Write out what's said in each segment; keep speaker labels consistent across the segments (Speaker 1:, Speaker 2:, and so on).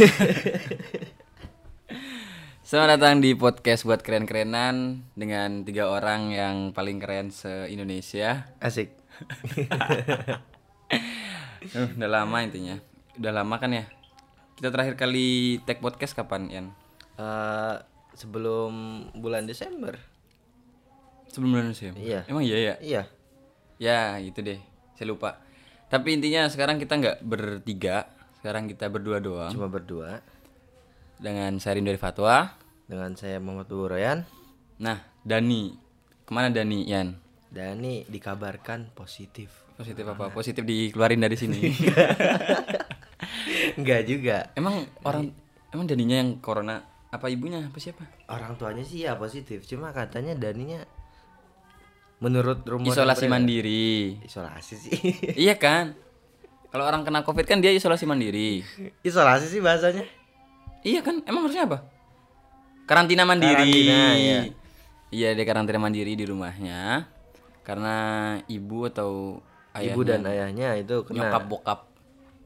Speaker 1: Selamat datang di podcast buat keren-kerenan dengan tiga orang yang paling keren se-Indonesia.
Speaker 2: Asik.
Speaker 1: Uh, udah lama intinya. Udah lama kan ya? Kita terakhir kali tag podcast kapan, Ian?
Speaker 2: Eh, sebelum bulan Desember.
Speaker 1: Sebelum bulan Desember?
Speaker 2: Iya.
Speaker 1: Emang iya ya?
Speaker 2: Iya.
Speaker 1: Ya, itu deh. Saya lupa. Tapi intinya sekarang kita nggak bertiga. Sekarang kita berdua doang.
Speaker 2: Cuma berdua
Speaker 1: Dengan saya Rindu dari Fatwa.
Speaker 2: dengan saya Muhammad Royan.
Speaker 1: Nah, Dani. Ke mana Dani, Ian?
Speaker 2: Dani dikabarkan positif.
Speaker 1: Positif apa? Positif dikeluarin dari sini.
Speaker 2: Enggak juga.
Speaker 1: emang orang emang Daninya yang corona apa ibunya apa siapa?
Speaker 2: Orang tuanya sih ya positif, cuma katanya Daninya menurut rumor
Speaker 1: Isolasi mandiri.
Speaker 2: Isolasi sih.
Speaker 1: iya kan? Kalau orang kena Covid kan dia isolasi mandiri.
Speaker 2: Isolasi sih bahasanya.
Speaker 1: Iya kan? Emang harusnya apa? Karantina mandiri.
Speaker 2: Karantina, iya.
Speaker 1: Iya, dia karantina mandiri di rumahnya. Karena ibu atau ayahnya
Speaker 2: Ibu dan ayahnya itu kena
Speaker 1: nyokap bokap.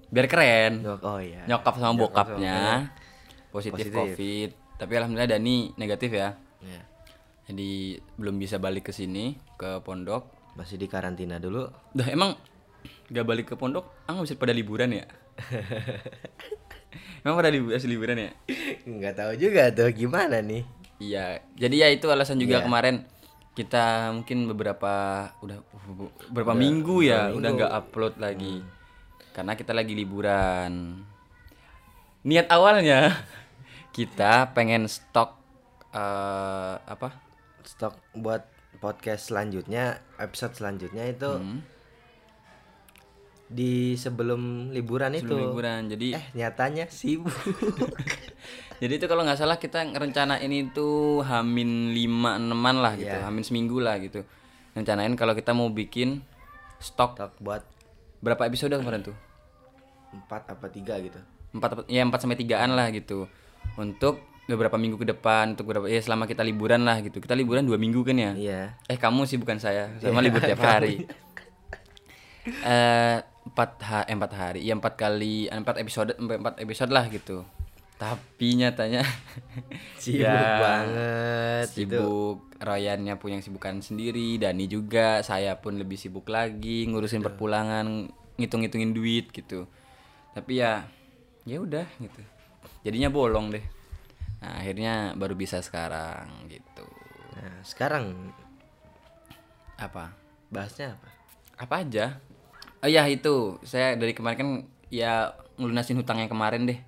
Speaker 1: Biar keren.
Speaker 2: Nyok- Oh iya.
Speaker 1: Nyokap sama
Speaker 2: Nyokap
Speaker 1: bokapnya
Speaker 2: sama
Speaker 1: positif,
Speaker 2: Positif.
Speaker 1: Covid. Tapi alhamdulillah Dani negatif ya.
Speaker 2: Iya.
Speaker 1: Jadi belum bisa balik ke sini ke pondok.
Speaker 2: Masih di karantina dulu.
Speaker 1: Dah emang gak balik ke pondok? Ah bisa pada liburan ya? emang pada libu- masih liburan ya?
Speaker 2: Nggak tahu juga tuh gimana nih.
Speaker 1: Iya. Jadi ya itu alasan juga
Speaker 2: Iya.
Speaker 1: kemarin kita mungkin beberapa udah uh, beberapa minggu ya udah nggak upload lagi karena kita lagi liburan. Niat awalnya kita pengen stok eh, apa?
Speaker 2: Stok buat podcast selanjutnya, episode selanjutnya itu
Speaker 1: Hmm,
Speaker 2: di sebelum liburan itu.
Speaker 1: sebelum liburan. Jadi
Speaker 2: Eh, nyatanya sibuk.
Speaker 1: Jadi itu kalau nggak salah kita ngerencanain itu hamin lima enaman lah gitu,
Speaker 2: Iya.
Speaker 1: hamin seminggu lah gitu. Rencanain kalau kita mau bikin stok
Speaker 2: Stok buat
Speaker 1: berapa episode kemarin tuh?
Speaker 2: empat apa tiga gitu.
Speaker 1: Empat ya empat sampai tigaan lah gitu. Untuk beberapa minggu ke depan, untuk beberapa ya selama kita liburan lah gitu. Kita liburan dua minggu kan ya?
Speaker 2: Iya.
Speaker 1: Eh kamu sih bukan saya, sama libur tiap hari. Eh empat ha eh, empat hari, ya empat kali empat episode empat episode lah gitu. Tapi nyatanya
Speaker 2: Sibuk
Speaker 1: ya,
Speaker 2: banget itu.
Speaker 1: sibuk. Royannya punya sibukan sendiri Dani juga saya pun lebih sibuk lagi ngurusin perpulangan ngitung-ngitungin duit gitu. Tapi ya ya udah gitu. Jadinya bolong deh. Nah, akhirnya baru bisa sekarang gitu.
Speaker 2: Nah, sekarang
Speaker 1: apa?
Speaker 2: bahasnya apa?
Speaker 1: apa aja oh ya itu. Saya dari kemarin kan ya ngelunasin hutang yang kemarin deh.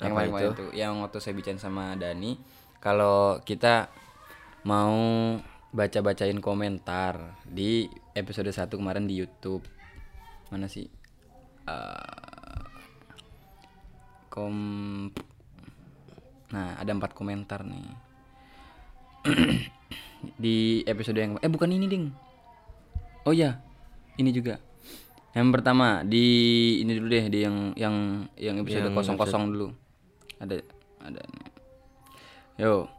Speaker 1: Yang
Speaker 2: Apa
Speaker 1: kemarin itu? yang waktu saya bicara sama Dani kalau kita mau baca-bacain komentar di episode 1 kemarin di YouTube. Mana sih? Eh, kom nah ada empat komentar nih. Di episode yang eh bukan ini ding. Oh ya ini juga yang pertama di ini dulu deh di yang yang yang episode kosong kosong dulu. Ada ada yo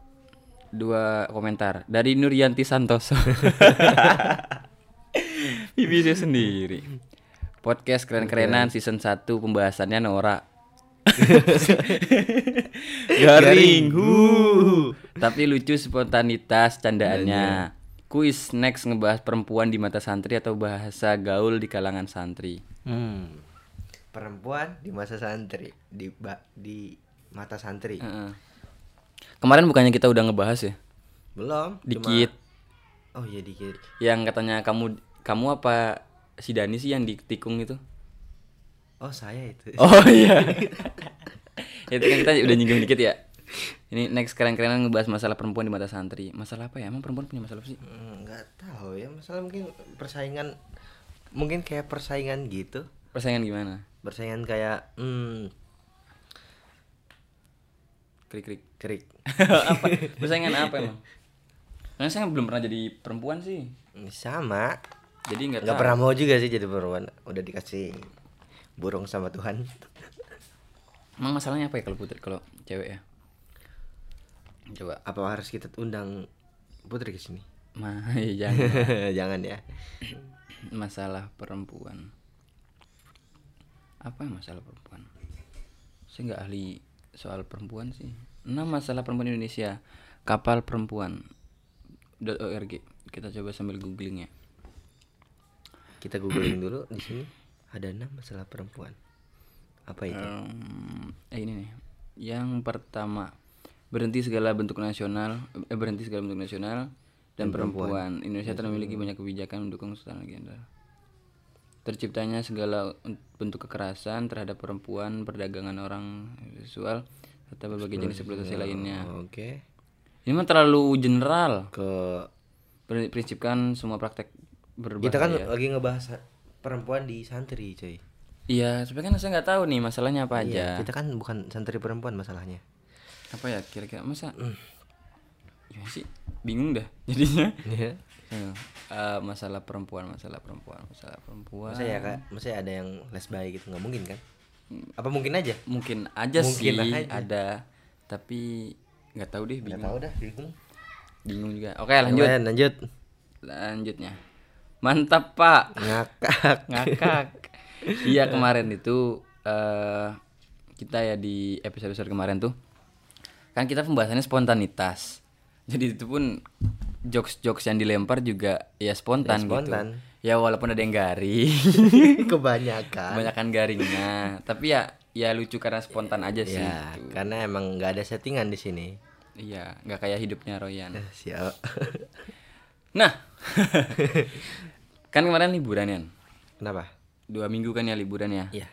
Speaker 1: dua komentar. Dari Nuryanti Santoso. BBC sendiri. Podcast keren-kerenan season 1 pembahasannya Nora garing. Hu. Tapi lucu spontanitas candaannya kuis next ngebahas perempuan di mata santri atau bahasa gaul di kalangan santri
Speaker 2: Hmm. Perempuan di masa santri di ba- di mata santri.
Speaker 1: Heeh. kemarin bukannya kita udah ngebahas ya
Speaker 2: Belum. cuma-
Speaker 1: dikit
Speaker 2: Oh iya dikit.
Speaker 1: yang katanya kamu kamu apa si Dani sih yang ditikung itu
Speaker 2: Oh saya itu.
Speaker 1: oh iya itu kan kita udah nyinggung dikit ya ini next keren-kerenan ngebahas masalah perempuan di mata santri. Masalah apa ya? Emang perempuan punya masalah apa sih?
Speaker 2: Hmm, nggak tahu ya. Masalah mungkin persaingan mungkin kayak persaingan gitu.
Speaker 1: Persaingan gimana?
Speaker 2: Persaingan kayak hmm,
Speaker 1: krik krik.
Speaker 2: Krik
Speaker 1: apa? Persaingan apa emang? Karena saya belum pernah jadi perempuan sih.
Speaker 2: Sama.
Speaker 1: Jadi nggak
Speaker 2: nggak pernah mau juga sih jadi perempuan. Udah dikasih burung sama Tuhan.
Speaker 1: Emang masalahnya apa ya kalau putri kalau cewek ya coba.
Speaker 2: Apa harus kita undang Putri ke sini?
Speaker 1: Mah jangan.
Speaker 2: Jangan ya.
Speaker 1: Masalah perempuan. Apa masalah perempuan? Saya nggak ahli soal perempuan sih. Enam masalah perempuan Indonesia kapal perempuan .org. Kita coba sambil googling ya.
Speaker 2: Kita googling dulu di sini. Ada enam masalah perempuan. Apa itu?
Speaker 1: Em, eh ini nih. Yang pertama berhenti segala bentuk nasional eh, berhenti segala bentuk nasional dan perempuan. Indonesia telah memiliki banyak kebijakan mendukung kesetaraan gender terciptanya segala bentuk kekerasan terhadap perempuan perdagangan orang seksual serta berbagai jenis eksploitasi lainnya
Speaker 2: Oke.
Speaker 1: ini mah terlalu general
Speaker 2: Ke
Speaker 1: Pri- prinsipkan semua praktek berbahaya
Speaker 2: kita kan lagi ngebahas perempuan di santri, coy.
Speaker 1: iya tapi kan saya nggak tahu nih masalahnya apa aja
Speaker 2: Iya, kita kan bukan santri perempuan masalahnya.
Speaker 1: Apa ya kira-kira masa ya sih bingung dah jadinya
Speaker 2: Iya.
Speaker 1: Ya, eh, masalah perempuan masalah perempuan masalah perempuan
Speaker 2: Masa ya kak, masa ada yang lesbay gitu nggak mungkin kan? Apa mungkin aja?
Speaker 1: mungkin aja
Speaker 2: Mungkin
Speaker 1: sih
Speaker 2: aja.
Speaker 1: ada tapi nggak tahu deh
Speaker 2: Nggak
Speaker 1: bingung
Speaker 2: tahu dah, bingung.
Speaker 1: bingung juga oke lanjut
Speaker 2: Lanjut. lanjut.
Speaker 1: lanjutnya mantap pak
Speaker 2: Ngakak.
Speaker 1: ngakak iya kemarin itu eh kita ya di episode episode kemarin tuh kan kita pembahasannya spontanitas jadi itu pun jokes jokes yang dilempar juga ya spontan,
Speaker 2: Ya, spontan.
Speaker 1: gitu ya walaupun ada yang garing
Speaker 2: Kebanyakan.
Speaker 1: kebanyakan garingnya tapi ya ya lucu karena spontan aja sih
Speaker 2: Ya,
Speaker 1: gitu.
Speaker 2: karena emang nggak ada settingan di sini.
Speaker 1: iya nggak kayak hidupnya Royan
Speaker 2: Siap.
Speaker 1: nah kan kemarin liburan ya
Speaker 2: Kenapa?
Speaker 1: dua minggu kan ya liburan ya
Speaker 2: Iya.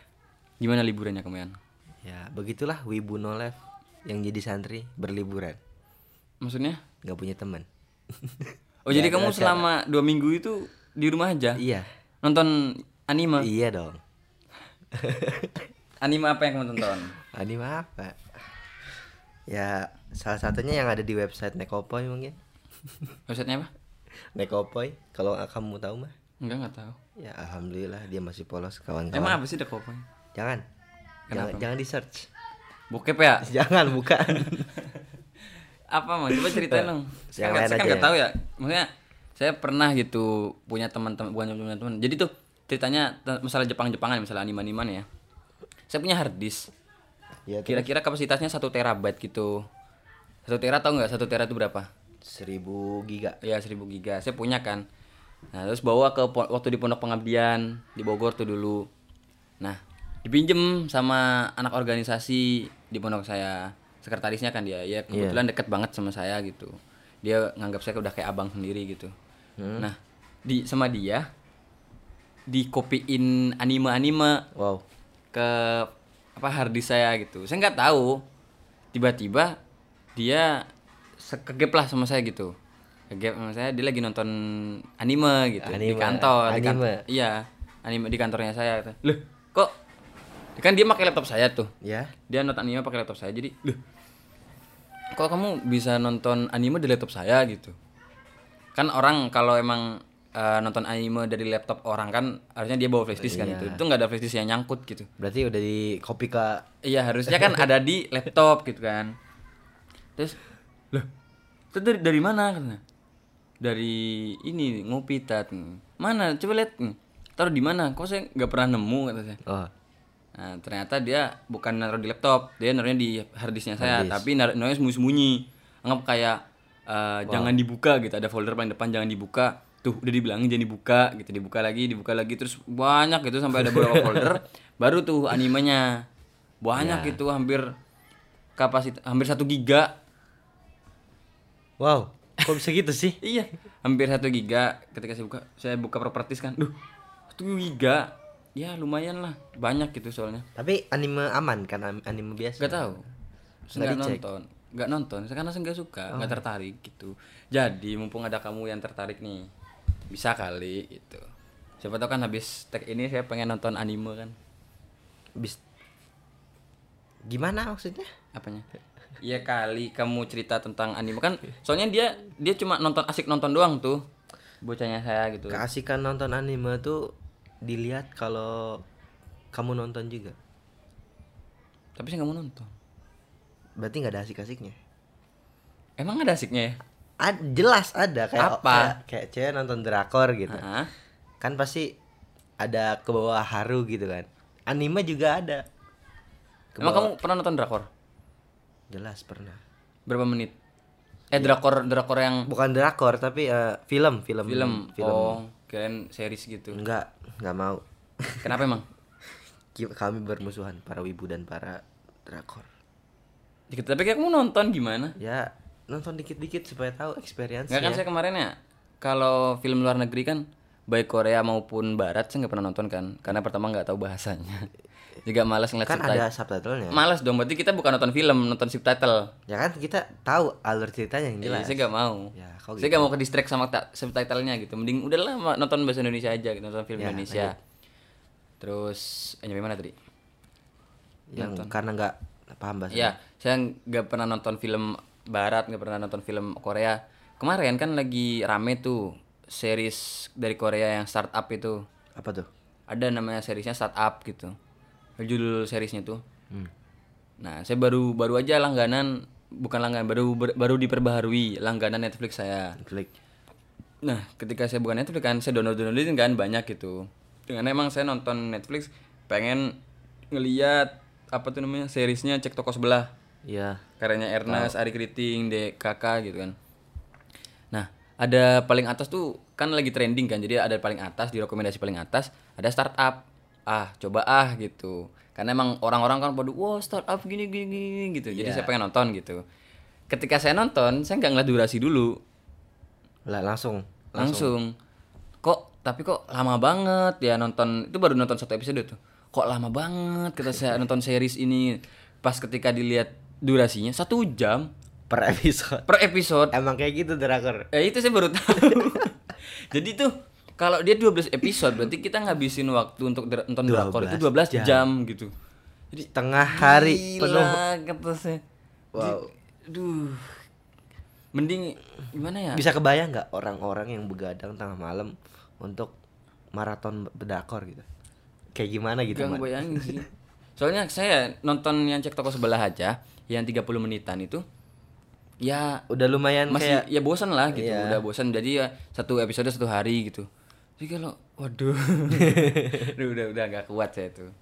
Speaker 1: gimana liburannya kemarin
Speaker 2: Ya, begitulah Wibu No Life yang jadi santri berliburan,
Speaker 1: maksudnya
Speaker 2: nggak punya teman.
Speaker 1: Oh jadi kamu selama dua minggu itu di rumah aja
Speaker 2: Iya.
Speaker 1: nonton anime?
Speaker 2: Iya dong.
Speaker 1: Anime apa yang kamu tonton?
Speaker 2: Anime apa? Ya, salah satunya yang ada di website Nekopoy mungkin.
Speaker 1: Websitenya apa?
Speaker 2: Nekopoy, kalau kamu tahu mah.
Speaker 1: Enggak nggak tahu.
Speaker 2: Ya, alhamdulillah dia masih polos kawan-kawan.
Speaker 1: Emang apa sih Dekopoy?
Speaker 2: Jangan. Jangan, jangan di search.
Speaker 1: Bokep ya?
Speaker 2: Jangan, bukan.
Speaker 1: Apa mau? Coba ceritain dong. Saya
Speaker 2: lain
Speaker 1: saya kan
Speaker 2: ya.
Speaker 1: tahu ya. Maksudnya saya pernah gitu punya teman-teman bukan punya teman. Jadi tuh ceritanya masalah Jepang-Jepangan masalah anime-animan ya. Saya punya hard disk.
Speaker 2: ya,
Speaker 1: Kira-kira kapasitasnya satu terabyte gitu. Satu tera tahu nggak? Satu tera itu berapa?
Speaker 2: 1000 giga.
Speaker 1: ya 1000 giga saya punya kan nah terus bawa ke waktu di pondok pengabdian di Bogor tuh dulu nah dipinjem sama anak organisasi di pondok saya. Sekretarisnya kan dia. Ya kebetulan deket banget sama saya gitu. Dia nganggap saya udah kayak abang sendiri gitu. Nah di sama dia dikopiin anime-anime
Speaker 2: Wow.
Speaker 1: ke apa harddisk saya gitu. Saya nggak tahu. Tiba-tiba dia kegep lah sama saya gitu. Kegep sama saya dia lagi nonton anime gitu di
Speaker 2: Anime,
Speaker 1: kantor di kan-
Speaker 2: anime.
Speaker 1: iya anime di kantornya saya. Gitu. loh kok kan dia pakai laptop saya tuh.
Speaker 2: Ya.
Speaker 1: dia nonton anime pakai laptop saya jadi loh kok kamu bisa nonton anime di laptop saya? Gitu. Kan orang kalau emang eh, nonton anime dari laptop orang kan harusnya dia bawa flashdisk kan itu itu nggak ada flashdisk yang nyangkut gitu.
Speaker 2: Berarti udah di copy ke
Speaker 1: iya harusnya kan ada di laptop gitu kan. Terus loh itu dari, dari mana? katanya. Dari ini ngopi tat. Mana? Coba lihat. Hmm. taruh di mana? Kok saya nggak pernah nemu kata saya.
Speaker 2: Oh.
Speaker 1: Nah, ternyata dia bukan naruh di laptop, dia naruhnya di harddisknya saya, tapi nar- naruhnya sembunyi-sembunyi. Anggap kayak eh, jangan dibuka gitu, ada folder paling depan jangan dibuka. Tuh, udah dibilangin jangan dibuka gitu, dibuka lagi, dibuka lagi terus banyak gitu sampai ada beberapa folder, baru tuh animenya. Banyak gitu, hampir kapasitas hampir satu giga.
Speaker 2: Wow. Kok bisa gitu sih?
Speaker 1: Iya, hampir satu giga ketika saya buka, saya buka properties kan. Duh, satu giga. Ya, lumayan lah. Banyak gitu soalnya.
Speaker 2: Tapi anime aman kan anime biasa.
Speaker 1: Gak tahu. Nggak nonton. Nggak nonton. Saya karena saya nggak suka, nggak
Speaker 2: Oh.
Speaker 1: tertarik gitu. Jadi mumpung ada kamu yang tertarik nih, bisa kali gitu. Siapa tahu kan habis tag ini saya pengen nonton anime kan.
Speaker 2: Bis Gimana maksudnya?
Speaker 1: Apanya? Iya kali kamu cerita tentang anime kan. Soalnya dia dia cuma nonton asik nonton doang tuh. Bocahnya saya gitu.
Speaker 2: Keasikan nonton anime tuh dilihat kalau kamu nonton juga.
Speaker 1: Tapi saya nggak mau nonton.
Speaker 2: Berarti nggak ada asik-asiknya.
Speaker 1: Emang ada asiknya ya?
Speaker 2: Ad- jelas ada kayak
Speaker 1: Apa?
Speaker 2: kayak, kayak cewek nonton drakor gitu.
Speaker 1: Hah?
Speaker 2: Kan pasti ada ke bawah haru gitu kan. Anime juga ada. Ke
Speaker 1: Emang kamu pernah nonton drakor?
Speaker 2: Jelas pernah.
Speaker 1: Berapa menit? Eh drakor drakor yang
Speaker 2: Bukan drakor tapi eh, film, film,
Speaker 1: film. Oh, kirain series gitu.
Speaker 2: Enggak, enggak mau.
Speaker 1: Kenapa emang?
Speaker 2: Kami bermusuhan para wibu dan para drakor.
Speaker 1: Dikit, tapi kayak kamu nonton gimana?
Speaker 2: Ya, nonton dikit-dikit supaya tahu experience
Speaker 1: Nggak kan saya kemarin ya kalau film luar negeri kan baik Korea maupun Barat saya nggak pernah nonton kan karena pertama nggak tahu bahasanya juga malas ngeliat
Speaker 2: Kan
Speaker 1: subtitle.
Speaker 2: ada subtitlenya.
Speaker 1: Malas dong berarti kita bukan nonton film nonton subtitle.
Speaker 2: Ya kan kita tahu alur ceritanya yang
Speaker 1: Iya,
Speaker 2: jelas.
Speaker 1: saya nggak mau.
Speaker 2: Ya,
Speaker 1: Saya nggak mau ke distract sama subtitlenya gitu. Mending udahlah nonton bahasa Indonesia aja gitu, nonton film
Speaker 2: Ya,
Speaker 1: Indonesia. Terus eh, nyampe mana tadi?
Speaker 2: yang karena nggak paham bahasa.
Speaker 1: Ya, saya nggak pernah nonton film Barat, nggak pernah nonton film Korea. Kemarin kan lagi rame tuh series dari Korea yang startup itu.
Speaker 2: Apa tuh?
Speaker 1: Ada namanya seriesnya startup gitu. Judul seriesnya tuh.
Speaker 2: Hmm.
Speaker 1: Nah, saya baru baru aja langganan, bukan langganan, baru ber- baru diperbaharui langganan Netflix saya.
Speaker 2: Klik.
Speaker 1: Nah, ketika saya bukan Netflix kan, saya download downloadin kan banyak gitu. Dengan emang saya nonton Netflix pengen ngeliat apa tuh namanya seriesnya cek toko sebelah
Speaker 2: Iya.
Speaker 1: karyanya Ernest, Ari Kriting, DKK gitu kan. Nah, ada paling atas tuh kan lagi trending kan. Jadi ada paling atas di rekomendasi paling atas ada startup. Ah, coba ah gitu. Karena emang orang-orang kan pada wah startup gini gini, gini gitu. Jadi saya pengen nonton gitu. Ketika saya nonton, saya nggak ngeliat durasi dulu.
Speaker 2: Lah langsung.
Speaker 1: Langsung. Kok tapi kok lama banget ya nonton itu baru nonton satu episode tuh. Kok lama banget kita saya nonton series ini. Pas ketika dilihat durasinya satu jam
Speaker 2: Per episode.
Speaker 1: per episode.
Speaker 2: Emang kayak gitu drakor.
Speaker 1: Eh itu saya baru tahu. Jadi tuh kalau dia 12 episode berarti kita ngabisin waktu untuk nonton drakor itu 12 jam.
Speaker 2: 12
Speaker 1: gitu. Jadi
Speaker 2: Tengah hari penuh.
Speaker 1: gila kata saya.
Speaker 2: Wow.
Speaker 1: Aduh. Mending gimana ya?
Speaker 2: Bisa kebayang nggak orang-orang yang begadang tengah malam untuk maraton drakor gitu? Kayak gimana gitu,
Speaker 1: Gak
Speaker 2: Man?
Speaker 1: ngebayangin sih. Soalnya saya nonton yang cek toko sebelah aja yang 30 menitan itu ya
Speaker 2: Udah lumayan
Speaker 1: masih
Speaker 2: kayak
Speaker 1: ya bosan lah gitu
Speaker 2: Iya.
Speaker 1: udah bosan jadi ya satu episode satu hari gitu jadi kalau waduh udah udah udah nggak kuat saya tuh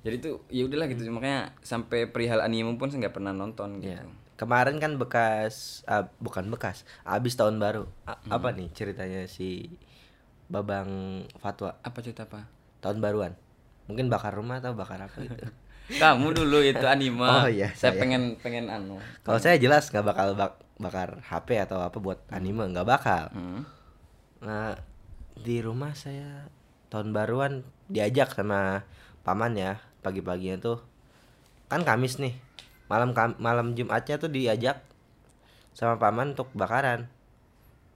Speaker 1: jadi tuh ya udahlah gitu makanya sampai perihal anime pun saya nggak pernah nonton gitu
Speaker 2: Ya. Kemarin kan bekas ah, bukan bekas, abis tahun baru. A- Apa nih ceritanya si Babang Fatwa
Speaker 1: apa cerita apa
Speaker 2: tahun baruan? Mungkin bakar rumah atau bakar apa gitu.
Speaker 1: kamu dulu itu anime
Speaker 2: Oh, iya,
Speaker 1: saya
Speaker 2: saya.
Speaker 1: pengen pengen anu
Speaker 2: Kalau saya jelas nggak bakal bak- bakar HP atau apa buat anime nggak bakal.
Speaker 1: Hmm.
Speaker 2: Nah di rumah saya tahun baruan diajak sama paman ya pagi-paginya tuh. Kan Kamis nih malam kam- malam Jumatnya tuh diajak sama paman untuk bakaran.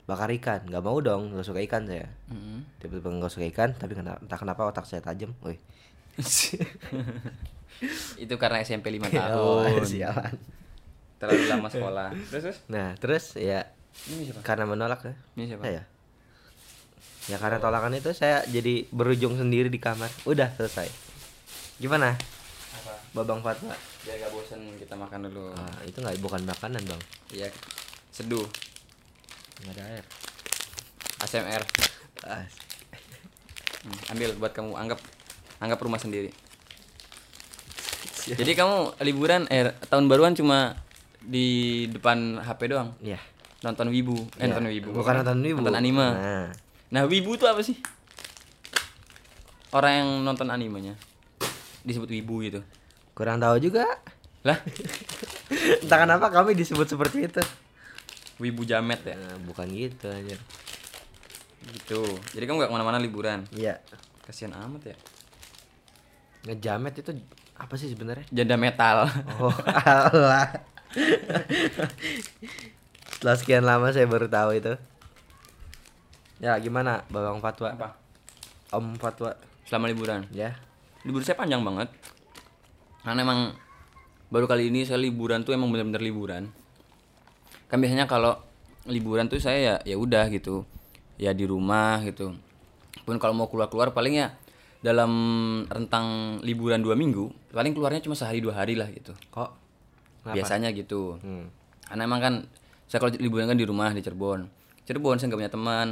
Speaker 2: Bakar ikan nggak mau dong nggak suka ikan saya.
Speaker 1: Hmm.
Speaker 2: tiba-tiba nggak suka ikan tapi kenapa, entah kenapa otak saya tajam woi.
Speaker 1: Itu karena SMP 5
Speaker 2: oh,
Speaker 1: tahun.
Speaker 2: sialan.
Speaker 1: Terlalu lama sekolah. Terus terus?
Speaker 2: Nah terus ya
Speaker 1: ini siapa?
Speaker 2: karena menolak ya.
Speaker 1: Ini siapa?
Speaker 2: Saya ya karena tolakan itu saya jadi berujung sendiri di kamar. Udah selesai. Gimana?
Speaker 1: Apa?
Speaker 2: Babang fatwa
Speaker 1: biar gak bosan kita makan dulu.
Speaker 2: Ah, itu nggak bukan makanan bang.
Speaker 1: Iya seduh.
Speaker 2: Nggak ada air.
Speaker 1: ASMR Hmm, ambil buat kamu anggap anggap rumah sendiri. Jadi kamu liburan eh tahun baruan cuma di depan HP doang?
Speaker 2: Iya.
Speaker 1: Nonton wibu eh
Speaker 2: Iya.
Speaker 1: nonton wibu.
Speaker 2: Bukan nonton wibu.
Speaker 1: Nonton anime.
Speaker 2: Nah
Speaker 1: nah wibu tuh apa sih? Orang yang nonton animenya. Disebut wibu gitu.
Speaker 2: Kurang tahu juga.
Speaker 1: Lah?
Speaker 2: Entah kenapa kami disebut seperti itu.
Speaker 1: Wibu jamet ya?
Speaker 2: Nah, bukan gitu aja
Speaker 1: gitu. Jadi kamu gak ke mana-mana liburan?
Speaker 2: Iya.
Speaker 1: Kasihan amat ya.
Speaker 2: Ngejamet itu apa sih sebenarnya?
Speaker 1: Janda metal.
Speaker 2: Oh Allah. Setelah sekian lama saya baru tahu itu ya gimana? Babang fatwa?
Speaker 1: Apa?
Speaker 2: Om fatwa.
Speaker 1: Selama liburan?
Speaker 2: Ya.
Speaker 1: Libur saya panjang banget. Karena emang baru kali ini saya liburan tuh emang bener-bener liburan. Kan biasanya kalau liburan tuh saya ya ya udah gitu. Ya di rumah gitu. Pun kalau mau keluar-keluar paling ya dalam rentang liburan dua minggu paling keluarnya cuma sehari dua hari lah gitu.
Speaker 2: Kok? Kenapa?
Speaker 1: biasanya gitu.
Speaker 2: Hmm.
Speaker 1: karena emang kan saya kalau liburan kan di rumah di Cirebon. Cirebon saya nggak punya teman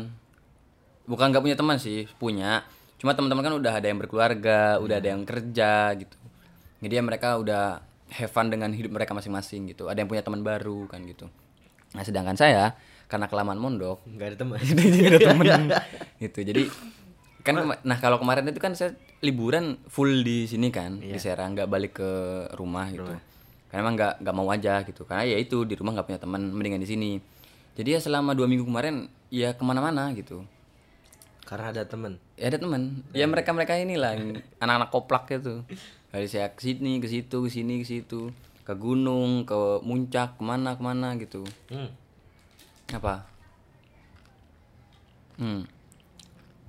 Speaker 1: bukan nggak punya teman sih punya. Cuma teman-teman kan udah ada yang berkeluarga udah ada yang kerja gitu. Jadi ya mereka udah have fun dengan hidup mereka masing-masing gitu. Ada yang punya teman baru kan gitu. Nah sedangkan saya karena kelamaan mondok
Speaker 2: nggak ada teman.
Speaker 1: Jadi ada temen gitu. Jadi kan nah kalau kemarin itu kan saya liburan full di sini kan di Serang nggak balik ke rumah gitu. Karena emang nggak nggak mau aja gitu. Karena ya itu di rumah nggak punya teman mendingan di sini. Jadi ya selama dua minggu kemarin ya ke mana-mana gitu
Speaker 2: karena ada teman
Speaker 1: ya ada teman ya mereka mereka inilah anak-anak koplak gitu dari saya ke sini ke situ ke sini ke situ. Ke gunung ke muncak ke mana ke mana gitu.
Speaker 2: Hmm.
Speaker 1: apa? Hmm.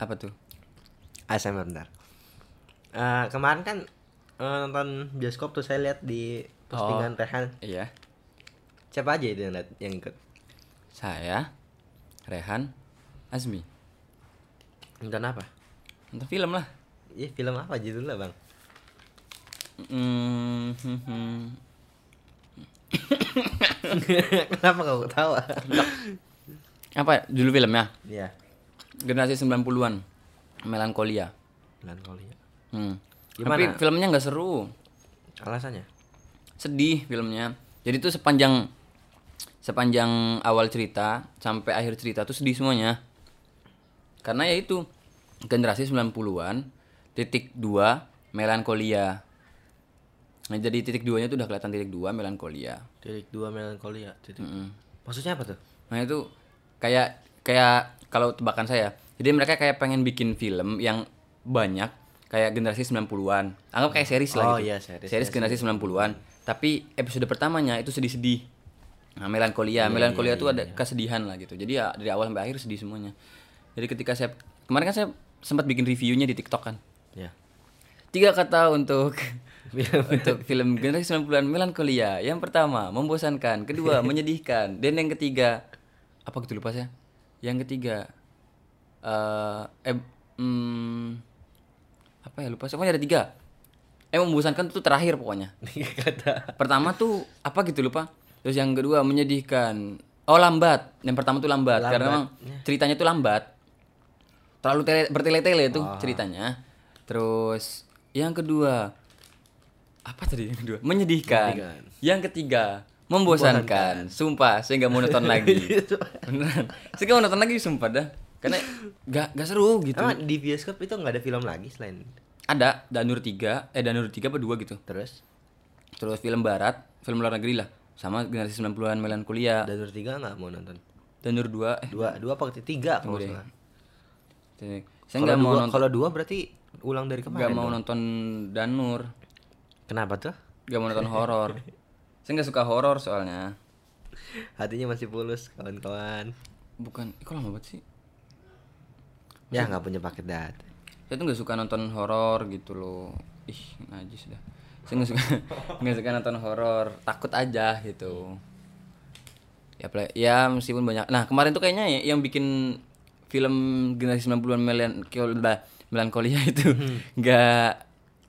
Speaker 1: Apa tuh?
Speaker 2: ASMR bentar. Eh, kemarin kan eh, nonton bioskop tuh saya lihat di postingan Rehan.
Speaker 1: iya.
Speaker 2: Siapa aja itu yang, yang ikut?
Speaker 1: Saya Rehan Azmi
Speaker 2: nonton apa?
Speaker 1: Nonton film lah.
Speaker 2: Iya film apa judulnya bang?
Speaker 1: Hmm,
Speaker 2: kenapa kau ketawa?
Speaker 1: Apa judul filmnya
Speaker 2: Iya.
Speaker 1: Generasi 90-an melankolia.
Speaker 2: Melankolia.
Speaker 1: Hmm.
Speaker 2: Gimana?
Speaker 1: tapi filmnya nggak seru.
Speaker 2: Alasannya?
Speaker 1: Sedih filmnya. Jadi tuh sepanjang sepanjang awal cerita sampai akhir cerita tuh sedih semuanya karena ya itu generasi 90-an titik dua melankolia. Nah jadi titik duanya tuh udah kelihatan titik dua melankolia.
Speaker 2: Titik dua melankolia titik
Speaker 1: Mm-mm.
Speaker 2: maksudnya apa tuh?
Speaker 1: Nah itu kayak kayak kalau tebakan saya jadi mereka kayak pengen bikin film yang banyak kayak generasi 90-an anggap kayak series lah
Speaker 2: Oh,
Speaker 1: gitu.
Speaker 2: iya, series,
Speaker 1: series generasi 90-an tapi episode pertamanya itu sedih-sedih. Nah melankolia. Melankolia itu ada kesedihan lah gitu. Jadi ya dari awal sampai akhir sedih semuanya jadi ketika saya kemarin kan saya sempat bikin reviewnya di TikTok kan.
Speaker 2: Ya.
Speaker 1: Tiga kata untuk untuk film generasi 90-an melankolia. Yang pertama membosankan. Kedua menyedihkan. Dan yang ketiga apa gitu lupa saya? Yang ketiga eh eh hmm, apa ya lupa saya. Pokoknya ada tiga. Eh membosankan itu terakhir pokoknya.
Speaker 2: Kata.
Speaker 1: Pertama tuh apa gitu lupa? Terus yang kedua menyedihkan. Oh lambat. Yang pertama tuh lambat, karena memang ceritanya tuh lambat terlalu tele- bertele-tele tuh ceritanya. Terus yang kedua apa tadi yang kedua? Menyedihkan.
Speaker 2: Menyedihkan.
Speaker 1: yang ketiga membosankan. Sumpah saya nggak mau nonton lagi. Beneran. Saya nggak mau nonton lagi sumpah dah. Karena nggak nggak seru gitu.
Speaker 2: Emang di bioskop itu nggak ada film lagi selain?
Speaker 1: Ada Danur 3 eh Danur 3 apa 2 gitu.
Speaker 2: Terus?
Speaker 1: Terus film barat film luar negeri lah. Sama generasi 90-an melankolia
Speaker 2: Danur tiga nggak mau nonton?
Speaker 1: Danur 2 eh.
Speaker 2: Dua dua apa tiga kalau
Speaker 1: Tunggu deh.
Speaker 2: salah
Speaker 1: saya nggak mau nonton
Speaker 2: kalau dua berarti ulang dari
Speaker 1: nggak
Speaker 2: kemarin
Speaker 1: mau
Speaker 2: dong.
Speaker 1: nonton Danur.
Speaker 2: Kenapa tuh?
Speaker 1: Nggak mau nonton horor. Saya nggak suka horor soalnya.
Speaker 2: Hatinya masih pulus kawan-kawan.
Speaker 1: Bukan Ih, kok lama banget sih?
Speaker 2: Ya nggak punya paket data.
Speaker 1: Saya tuh nggak suka nonton horor gitu loh. Ih najis dah. Saya nggak suka nggak suka nonton horor. Takut aja gitu. Ya play- ya meskipun banyak nah kemarin tuh kayaknya ya yang bikin film generasi 90-an melankolia itu nggak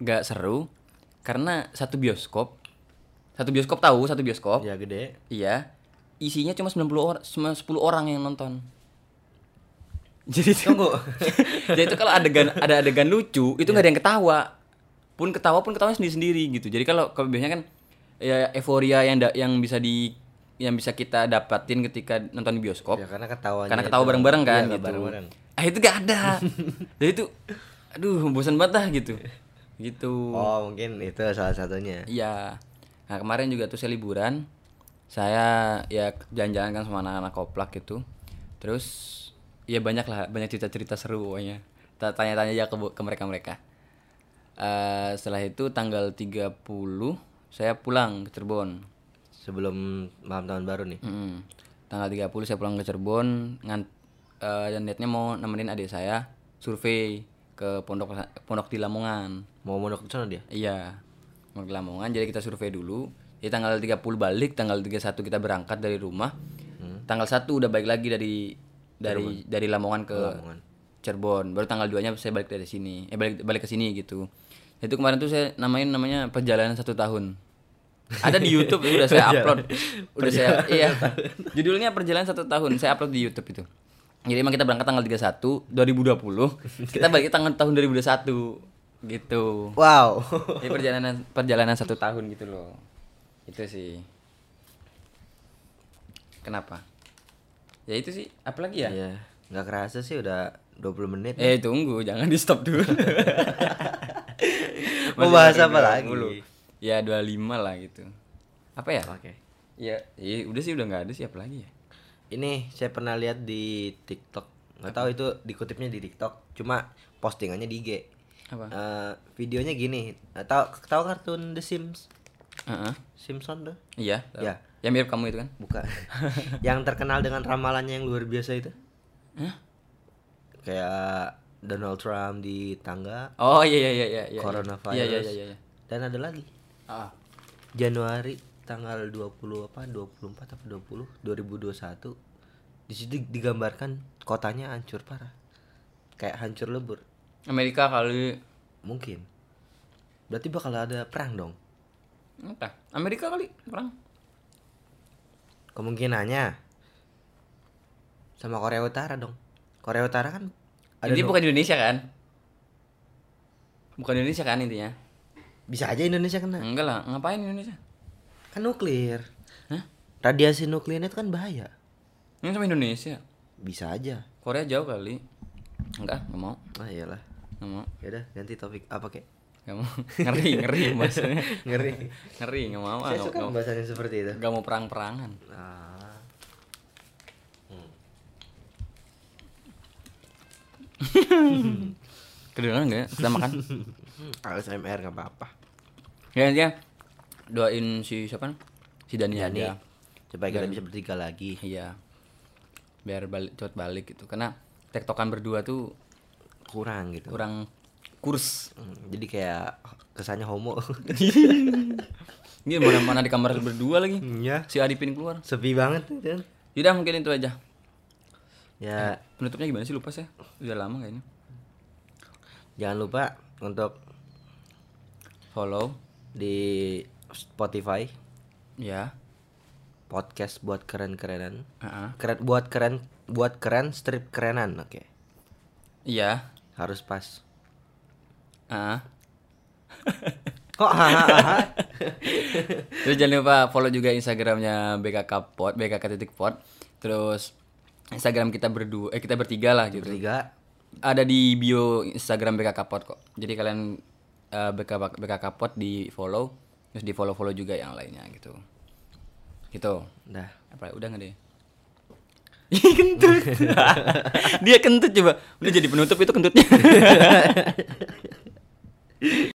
Speaker 1: nggak seru karena satu bioskop satu bioskop tahu satu bioskop?
Speaker 2: Ya gede.
Speaker 1: Iya. Isinya cuma 90 orang cuma 10 orang yang nonton. Jadi
Speaker 2: tunggu.
Speaker 1: jadi itu kalau adegan ada adegan lucu itu nggak ada yang ketawa. Pun ketawa pun ketawa sendiri sendiri gitu. Jadi kalau kalau biasanya kan ya euforia yang da- yang bisa di yang bisa kita dapatin ketika nonton di bioskop
Speaker 2: ya karena ketawanya
Speaker 1: karena ketawa bareng-bareng kan
Speaker 2: iya,
Speaker 1: gitu
Speaker 2: bareng-bareng.
Speaker 1: ah itu gak ada jadi itu aduh bosan banget dah gitu gitu
Speaker 2: oh mungkin itu salah satunya
Speaker 1: Iya. Nah kemarin juga tuh saya liburan, saya ya jalan-jalan kan sama anak-anak koplak gitu. Terus ya banyak lah, banyak cerita-cerita seru pokoknya. Ta- Tanya-tanya aja ke, ke mereka-mereka. Eh, setelah itu tanggal 30 saya pulang ke Cirebon.
Speaker 2: Sebelum malam tahun baru nih
Speaker 1: Mm-mm. Tanggal 30 saya pulang ke Cirebon ngan eh, dan niatnya mau nemenin adik saya survei ke pondok pondok di Lamongan.
Speaker 2: mau mondok ke sana dia
Speaker 1: Iya. Mau ke Lamongan jadi kita survei dulu. Jadi tanggal 30 balik, tanggal 31 kita berangkat dari rumah. Tanggal 1 udah balik lagi dari dari dari Lamongan ke
Speaker 2: Lamongan.
Speaker 1: Cirebon. Baru tanggal 2-nya saya balik dari sini. Eh balik balik ke sini gitu. Itu kemarin tuh saya namain namanya perjalanan satu tahun. Ada di YouTube udah saya upload. Udah saya iya. Judulnya perjalanan satu tahun. Saya upload di YouTube itu. Jadi emang kita berangkat tanggal 31 2020. Kita balik tanggal tahun 2021. gitu
Speaker 2: Wow.
Speaker 1: ini perjalanan perjalanan satu tahun gitu loh itu sih kenapa ya itu sih apalagi ya
Speaker 2: Iya. Nggak kerasa sih udah 20 menit.
Speaker 1: eh tunggu jangan di stop dulu
Speaker 2: Mau bahas apa lagi?
Speaker 1: mulu. Ya 25 lah gitu apa ya
Speaker 2: Oke.
Speaker 1: ya ya udah sih udah nggak ada sih apa lagi ya
Speaker 2: Ini saya pernah lihat di TikTok. Nggak tahu itu dikutipnya di TikTok. Cuma postingannya di IG.
Speaker 1: apa
Speaker 2: Eh, videonya gini. Eh, Tahu tahu kartun The Sims?
Speaker 1: Heeh.
Speaker 2: Simpson tuh?
Speaker 1: iya
Speaker 2: Ya.
Speaker 1: yang mirip kamu itu kan
Speaker 2: Bukan. yang terkenal dengan ramalannya yang luar biasa itu.
Speaker 1: Hah?
Speaker 2: Kayak Donald Trump di tangga
Speaker 1: oh iya iya iya iya iya
Speaker 2: Coronavirus.
Speaker 1: iya iya iya iya
Speaker 2: dan ada lagi
Speaker 1: ah
Speaker 2: Januari tanggal 20 apa 24 apa 20 2021 di situ digambarkan kotanya hancur parah. Kayak hancur lebur.
Speaker 1: Amerika kali.
Speaker 2: Mungkin. Berarti bakal ada perang dong?
Speaker 1: Entah Amerika kali perang.
Speaker 2: Kemungkinannya. Sama Korea Utara dong. Korea Utara kan ada
Speaker 1: ini
Speaker 2: nu-
Speaker 1: bukan Indonesia kan? Bukan Indonesia kan intinya
Speaker 2: bisa aja Indonesia kena.
Speaker 1: Enggak lah ngapain Indonesia?
Speaker 2: Kan nuklir.
Speaker 1: Hah?
Speaker 2: radiasi nuklirnya itu kan bahaya.
Speaker 1: Ini sama Indonesia?
Speaker 2: Bisa aja.
Speaker 1: Korea jauh kali. Enggak nggak mau.
Speaker 2: Ah iyalah.
Speaker 1: Nggak mau.
Speaker 2: Yaudah ganti topik. Apa kek
Speaker 1: nggak mau. Ngeri ngeri bahasanya.
Speaker 2: Ngeri.
Speaker 1: Ngeri nggak mau. Ah
Speaker 2: saya suka
Speaker 1: nggak-
Speaker 2: bahasanya seperti itu.
Speaker 1: Nggak mau perang perangan
Speaker 2: ah
Speaker 1: kedengeran nggak ya? kita makan
Speaker 2: ASMR nggak apa-apa.
Speaker 1: Ya ya doain si siapa si Dani
Speaker 2: Dani
Speaker 1: aja
Speaker 2: supaya kita bisa bertiga lagi.
Speaker 1: Iya. Biar balik cepet balik gitu. Karena tektokan berdua tuh
Speaker 2: kurang gitu.
Speaker 1: kurang kurs.
Speaker 2: Hmm, jadi kayak kesannya homo.
Speaker 1: Ini mana mana di kamar berdua lagi.
Speaker 2: Ya
Speaker 1: si Arifin keluar.
Speaker 2: Sepi banget kan
Speaker 1: Yaudah mungkin itu aja.
Speaker 2: Ya.
Speaker 1: Penutupnya gimana sih? Lupa saya. Udah lama kayaknya
Speaker 2: jangan lupa untuk
Speaker 1: follow
Speaker 2: di Spotify.
Speaker 1: Ya.
Speaker 2: Podcast buat keren-kerenan.
Speaker 1: Heeh.
Speaker 2: keren buat keren buat keren strip kerenan oke.
Speaker 1: Iya.
Speaker 2: Harus pas.
Speaker 1: Heeh.
Speaker 2: kok hahaha?
Speaker 1: Terus jangan lupa follow juga instagramnya BKK Pod BKK titik Pod. Terus Instagram kita berdua eh kita bertiga lah gitu.
Speaker 2: Bertiga
Speaker 1: ada di bio Instagram BKK Pod kok. Jadi kalian eh, BK BKK Pod di follow terus di follow follow juga yang lainnya gitu. Gitu.
Speaker 2: Dah.
Speaker 1: Apa udah nggak deh? Kentut. Dia kentut coba. Udah jadi penutup itu kentutnya